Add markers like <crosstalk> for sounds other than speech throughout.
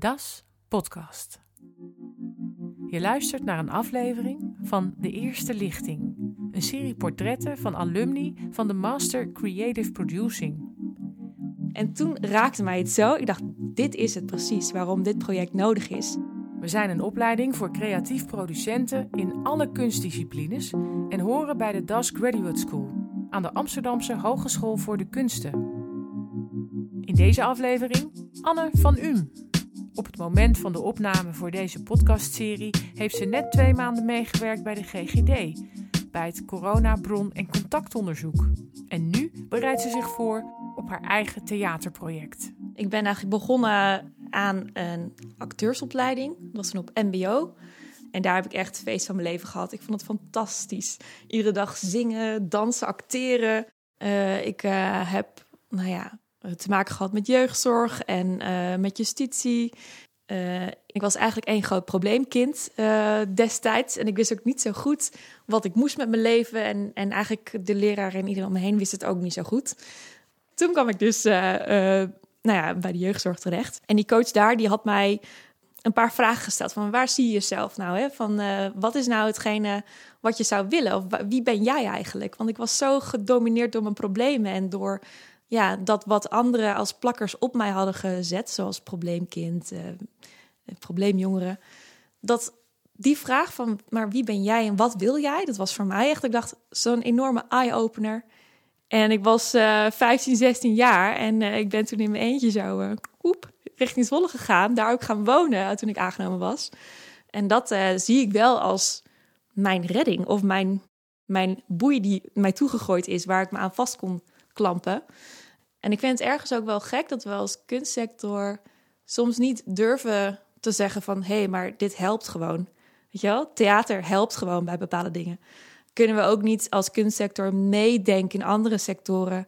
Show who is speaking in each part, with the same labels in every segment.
Speaker 1: Das Podcast. Je luistert naar een aflevering van De Eerste Lichting, een serie portretten van alumni van de Master Creative Producing.
Speaker 2: En toen raakte mij het zo. Ik dacht, dit is het precies waarom dit project nodig is.
Speaker 1: We zijn een opleiding voor creatief producenten in alle kunstdisciplines en horen bij de Das Graduate School aan de Amsterdamse Hogeschool voor de Kunsten. In deze aflevering Anne van Um. Op het moment van de opname voor deze podcastserie heeft ze net twee maanden meegewerkt bij de GGD, bij het corona-bron- en contactonderzoek. En nu bereidt ze zich voor op haar eigen theaterproject.
Speaker 2: Ik ben eigenlijk begonnen aan een acteursopleiding. Dat was toen op MBO. En daar heb ik echt feest van mijn leven gehad. Ik vond het fantastisch. Iedere dag zingen, dansen, acteren. Uh, ik uh, heb, nou ja, te maken gehad met jeugdzorg en uh, met justitie. ik was eigenlijk één groot probleemkind destijds. En ik wist ook niet zo goed wat ik moest met mijn leven. En, en eigenlijk de leraar en iedereen om me heen wist het ook niet zo goed. Toen kwam ik dus nou ja, bij de jeugdzorg terecht. En die coach daar, die had mij een paar vragen gesteld. Van waar zie je jezelf nou? Hè? Van wat is nou hetgene wat je zou willen? Of wie ben jij eigenlijk? Want ik was zo gedomineerd door mijn problemen en door ja, dat wat anderen als plakkers op mij hadden gezet, zoals probleemkind, uh, probleemjongeren. Dat die vraag van, maar wie ben jij en wat wil jij? Dat was voor mij echt, ik dacht, zo'n enorme eye-opener. En ik was uh, 15, 16 jaar en ik ben toen in mijn eentje zo, oep, richting Zwolle gegaan, daar ook gaan wonen toen ik aangenomen was. En dat zie ik wel als mijn redding of mijn, mijn boei die mij toegegooid is, waar ik me aan vast kon klampen. En ik vind het ergens ook wel gek dat we als kunstsector soms niet durven te zeggen van hé, hey, maar dit helpt gewoon. Weet je wel, theater helpt gewoon bij bepaalde dingen. Kunnen we ook niet als kunstsector meedenken in andere sectoren?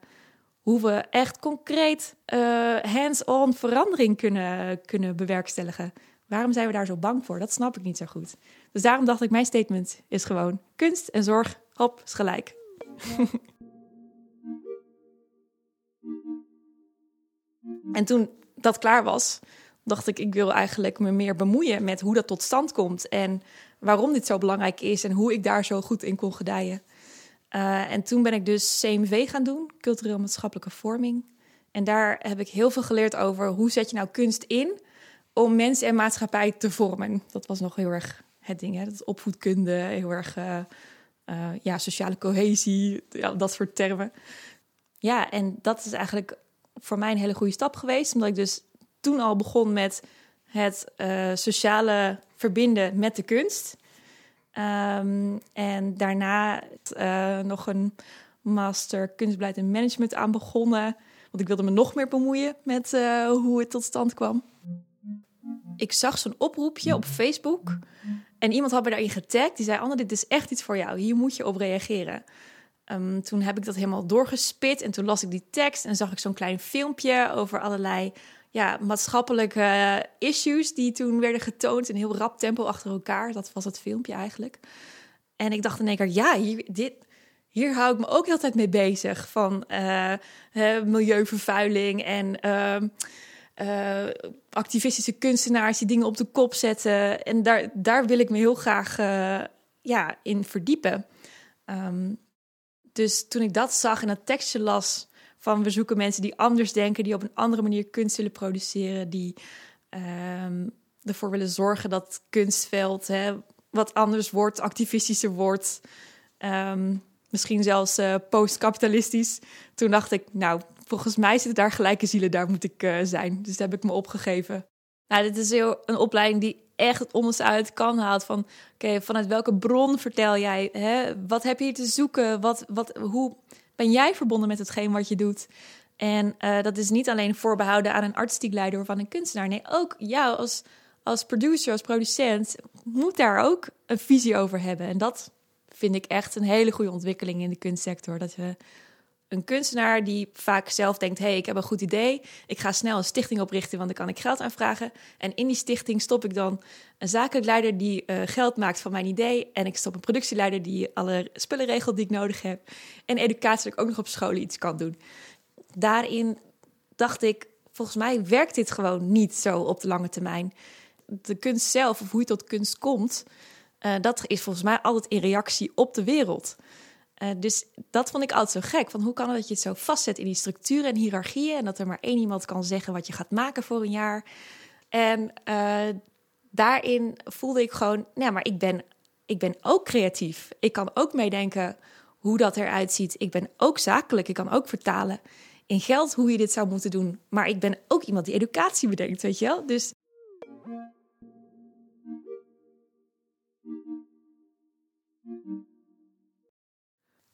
Speaker 2: hoe we echt concreet uh, hands-on verandering kunnen, kunnen bewerkstelligen. Waarom zijn we daar zo bang voor? Dat snap ik niet zo goed. Dus daarom dacht ik, mijn statement is gewoon kunst en zorg, hop, is gelijk. En toen dat klaar was, dacht ik, ik wil eigenlijk me meer bemoeien met hoe dat tot stand komt en waarom dit zo belangrijk is en hoe ik daar zo goed in kon gedijen. Uh, en toen ben ik dus CMV gaan doen, cultureel maatschappelijke vorming. En daar heb ik heel veel geleerd over hoe zet je nou kunst in om mensen en maatschappij te vormen. Dat was nog heel erg het ding, hè? dat opvoedkunde, heel erg uh, uh, ja, sociale cohesie, ja, dat soort termen. Ja, en dat is eigenlijk voor mij een hele goede stap geweest, omdat ik dus toen al begon met het sociale verbinden met de kunst. Um, en daarna uh, nog een master kunstbeleid en management aan begonnen. Want ik wilde me nog meer bemoeien met uh, hoe het tot stand kwam. Ik zag zo'n oproepje op Facebook. En iemand had me daarin getagd. Die zei: Anne, dit is echt iets voor jou. Hier moet je op reageren. Um, toen heb ik dat helemaal doorgespit. En toen las ik die tekst en zag ik zo'n klein filmpje over allerlei ja, maatschappelijke issues die toen werden getoond in heel rap tempo achter elkaar. Dat was het filmpje eigenlijk. En ik dacht in één keer, ja, hier, dit, hier hou ik me ook heel tijd mee bezig. Van uh, milieuvervuiling en uh, uh, activistische kunstenaars die dingen op de kop zetten. En daar, daar wil ik me heel graag uh, ja, in verdiepen. Um, dus toen ik dat zag en dat tekstje las van we zoeken mensen die anders denken, die op een andere manier kunst willen produceren, die um, ervoor willen zorgen dat kunstveld hè, wat anders wordt, activistischer wordt. Um, misschien zelfs uh, postkapitalistisch. Toen dacht ik, nou, volgens mij zitten daar gelijke zielen, daar moet ik uh, zijn. Dus daar heb ik me opgegeven. Nou, dit is heel, een opleiding die echt het onderste uit kan haalt van, oké, vanuit welke bron vertel jij? Hè? Wat heb je te zoeken? Wat, wat, hoe ben jij verbonden met hetgeen wat je doet? En uh, dat is niet alleen voorbehouden aan een artistiek leider of aan een kunstenaar. Nee, ook jou als, als producer, als producent, moet daar ook een visie over hebben. En dat vind ik echt een hele goede ontwikkeling in de kunstsector. Dat we een kunstenaar die vaak zelf denkt: hé, hey, ik heb een goed idee. Ik ga snel een stichting oprichten, want dan kan ik geld aanvragen. En in die stichting stop ik dan een zakelijk leider die uh, geld maakt van mijn idee. En ik stop een productieleider die alle spullen regelt die ik nodig heb. En educatie dat ik ook nog op school iets kan doen. Daarin dacht ik volgens mij werkt dit gewoon niet zo op de lange termijn. De kunst zelf, of hoe je tot kunst komt, uh, dat is volgens mij altijd in reactie op de wereld. Uh, dus dat vond ik altijd zo gek. Van hoe kan het dat je het zo vastzet in die structuren en hiërarchieën en dat er maar één iemand kan zeggen wat je gaat maken voor een jaar. En uh, daarin voelde ik gewoon, nou, maar ik ben, ik ben ook creatief. Ik kan ook meedenken hoe dat eruit ziet. Ik ben ook zakelijk. Ik kan ook vertalen in geld hoe je dit zou moeten doen. Maar ik ben ook iemand die educatie bedenkt, weet je wel? Dus.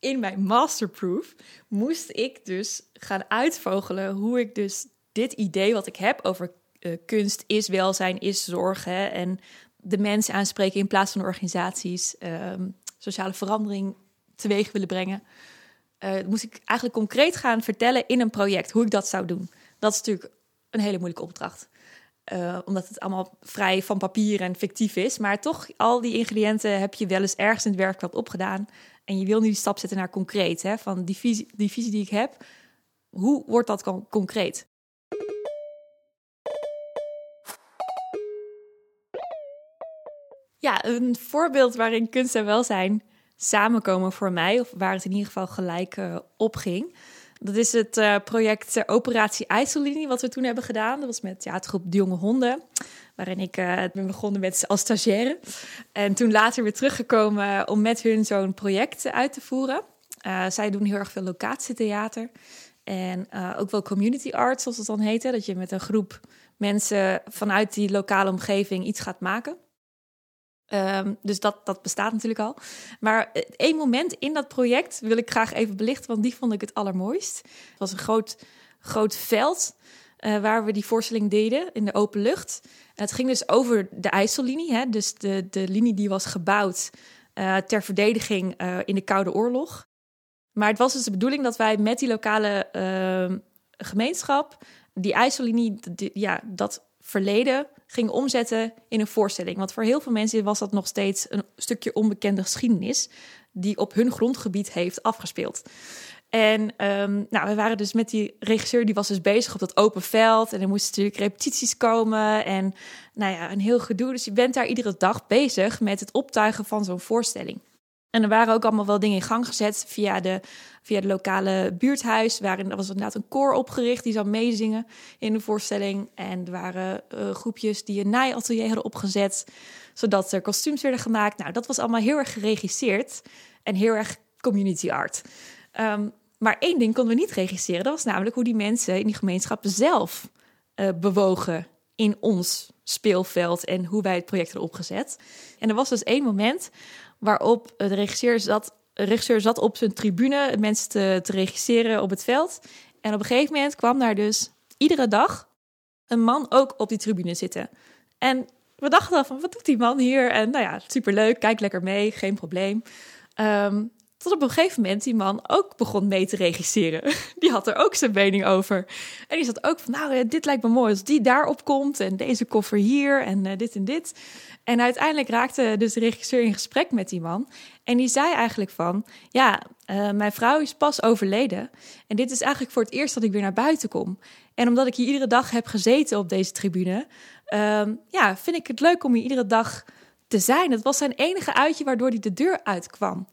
Speaker 2: In mijn masterproof moest ik dus gaan uitvogelen hoe ik dus dit idee wat ik heb over uh, kunst is welzijn, is zorgen en de mensen aanspreken in plaats van organisaties, uh, sociale verandering teweeg willen brengen. Uh, moest ik eigenlijk concreet gaan vertellen in een project hoe ik dat zou doen. Dat is natuurlijk een hele moeilijke opdracht. Uh, omdat het allemaal vrij van papier en fictief is. Maar toch, al die ingrediënten heb je wel eens ergens in het werkveld opgedaan. En je wil nu die stap zetten naar concreet. Hè? Van die visie, die visie die ik heb, hoe wordt dat concreet? Ja, een voorbeeld waarin kunst en welzijn samenkomen voor mij, of waar het in ieder geval gelijk uh, op ging. Dat is het uh, project uh, Operatie IJssellinie, wat we toen hebben gedaan. Dat was met theatergroep De Jonge Honden, waarin ik ben begonnen met als stagiaire. En toen later weer teruggekomen om met hun zo'n project uit te voeren. zij doen heel erg veel locatietheater en ook wel community art, zoals het dan heette. Dat je met een groep mensen vanuit die lokale omgeving iets gaat maken. Um, dus dat, dat bestaat natuurlijk al. Maar één moment in dat project wil ik graag even belichten, want die vond ik het allermooist. Het was een groot, groot veld uh, waar we die voorstelling deden in de open lucht. Het ging dus over de IJssellinie, hè, dus de, de linie die was gebouwd uh, ter verdediging uh, in de Koude Oorlog. Maar het was dus de bedoeling dat wij met die lokale ehm, gemeenschap die IJssellinie, ja, dat verleden ging omzetten in een voorstelling. Want voor heel veel mensen was dat nog steeds een stukje onbekende geschiedenis die op hun grondgebied heeft afgespeeld. En um, nou, we waren dus met die regisseur, die was dus bezig op dat open veld. En er moesten natuurlijk repetities komen. En nou ja, een heel gedoe. Dus je bent daar iedere dag bezig met het optuigen van zo'n voorstelling. En er waren ook allemaal wel dingen in gang gezet via de, via de lokale buurthuis. Waarin er was inderdaad een koor opgericht die zou meezingen in de voorstelling. En er waren uh, groepjes die een naaiatelier hadden opgezet, zodat er kostuums werden gemaakt. Nou, dat was allemaal heel erg geregisseerd en heel erg community art. Um, maar één ding konden we niet regisseren. Dat was namelijk hoe die mensen in die gemeenschap zelf uh, bewogen in ons speelveld en hoe wij het project hadden opgezet. En er was dus één moment waarop de regisseur zat, de regisseur zat op zijn tribune mensen te, regisseren op het veld. En op een gegeven moment kwam daar dus iedere dag een man ook op die tribune zitten. En we dachten dan van, wat doet die man hier? En nou ja, superleuk, kijk lekker mee, geen probleem. Um, op een gegeven moment die man ook begon mee te regisseren. <laughs> Die had er ook zijn mening over. En die zat ook van, nou, eh, dit lijkt me mooi als die daarop komt. En deze koffer hier en uh, dit en dit. En uiteindelijk raakte dus de regisseur in gesprek met die man. En die zei eigenlijk van, ja, uh, mijn vrouw is pas overleden. En dit is eigenlijk voor het eerst dat ik weer naar buiten kom. En omdat ik hier iedere dag heb gezeten op deze tribune... Uh, ja, vind ik het leuk om hier iedere dag te zijn. Het was zijn enige uitje waardoor hij de deur uitkwam.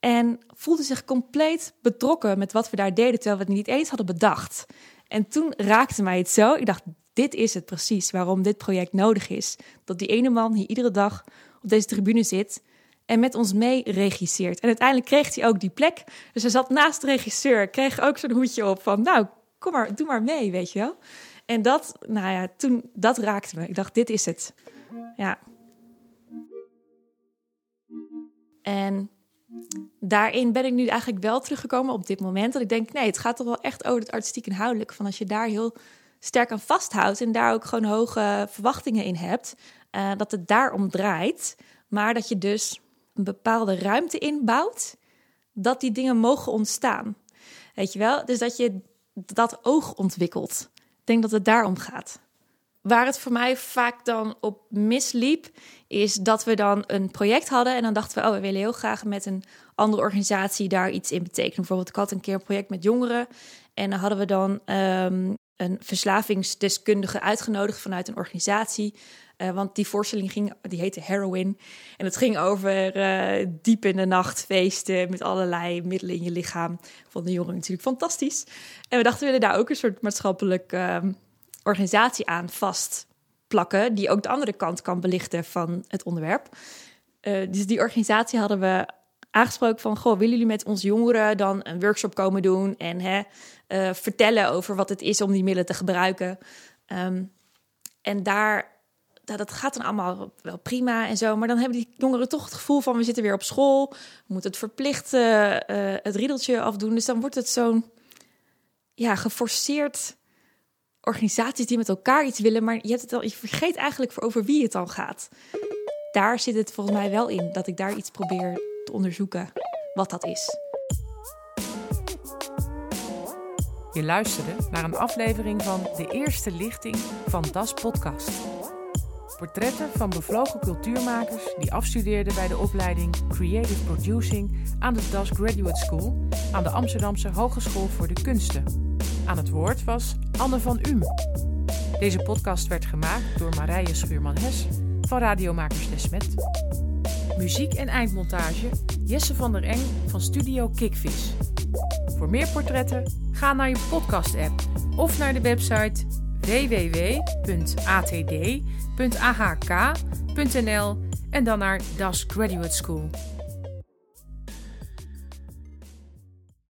Speaker 2: En voelde zich compleet betrokken met wat we daar deden, terwijl we het niet eens hadden bedacht. En toen raakte mij het zo. Ik dacht, dit is het precies waarom dit project nodig is. Dat die ene man hier iedere dag op deze tribune zit en met ons mee regisseert. En uiteindelijk kreeg hij ook die plek. Dus hij zat naast de regisseur, kreeg ook zo'n hoedje op van, nou, kom maar, doe maar mee, weet je wel. En dat, nou ja, toen, dat raakte me. Ik dacht, dit is het. Ja. En daarin ben ik nu eigenlijk wel teruggekomen op dit moment. Dat ik denk, nee, het gaat toch wel echt over het artistiek inhoudelijk. Van als je daar heel sterk aan vasthoudt en daar ook gewoon hoge verwachtingen in hebt, uh, dat het daarom draait. Maar dat je dus een bepaalde ruimte inbouwt, dat die dingen mogen ontstaan. Weet je wel? Dus dat je dat oog ontwikkelt. Ik denk dat het daarom gaat. Waar het voor mij vaak dan op misliep, is dat we dan een project hadden en dan dachten we, oh, we willen heel graag met een andere organisatie daar iets in betekenen. Bijvoorbeeld, ik had een keer een project met jongeren en dan hadden we dan um, een verslavingsdeskundige uitgenodigd vanuit een organisatie. Uh, want die voorstelling ging, die heette Heroin. En het ging over uh, diep in de nacht feesten met allerlei middelen in je lichaam. Vond de jongeren natuurlijk fantastisch. En we dachten, we willen daar ook een soort maatschappelijke uh, organisatie aan vastplakken. Die ook de andere kant kan belichten van het onderwerp. dus die organisatie hadden we aangesproken van... Goh, willen jullie met ons jongeren dan een workshop komen doen... en hè, vertellen over wat het is om die middelen te gebruiken... Um, en daar dat gaat dan allemaal wel prima en zo. Maar dan hebben die jongeren toch het gevoel van we zitten weer op school. We moeten het verplicht uh, het riedeltje afdoen. Dus dan wordt het zo'n ja, geforceerd organisaties die met elkaar iets willen. Maar je, hebt het al, je vergeet eigenlijk voor over wie het dan gaat. Daar zit het volgens mij wel in. Dat ik daar iets probeer te onderzoeken wat dat is.
Speaker 1: Je luisterde naar een aflevering van De Eerste Lichting van Das Podcast. Portretten van bevlogen cultuurmakers die afstudeerden bij de opleiding Creative Producing aan de Das Graduate School aan de Amsterdamse Hogeschool voor de Kunsten. Aan het woord was Anne van Um. Deze podcast werd gemaakt door Marije Schuurman-Hes van Radiomakers Desmet. Muziek en eindmontage Jesse van der Eng van Studio Kickvis. Voor meer portretten ga naar je podcast-app of naar de website www.atd.ahk.nl en dan naar Das Graduate School.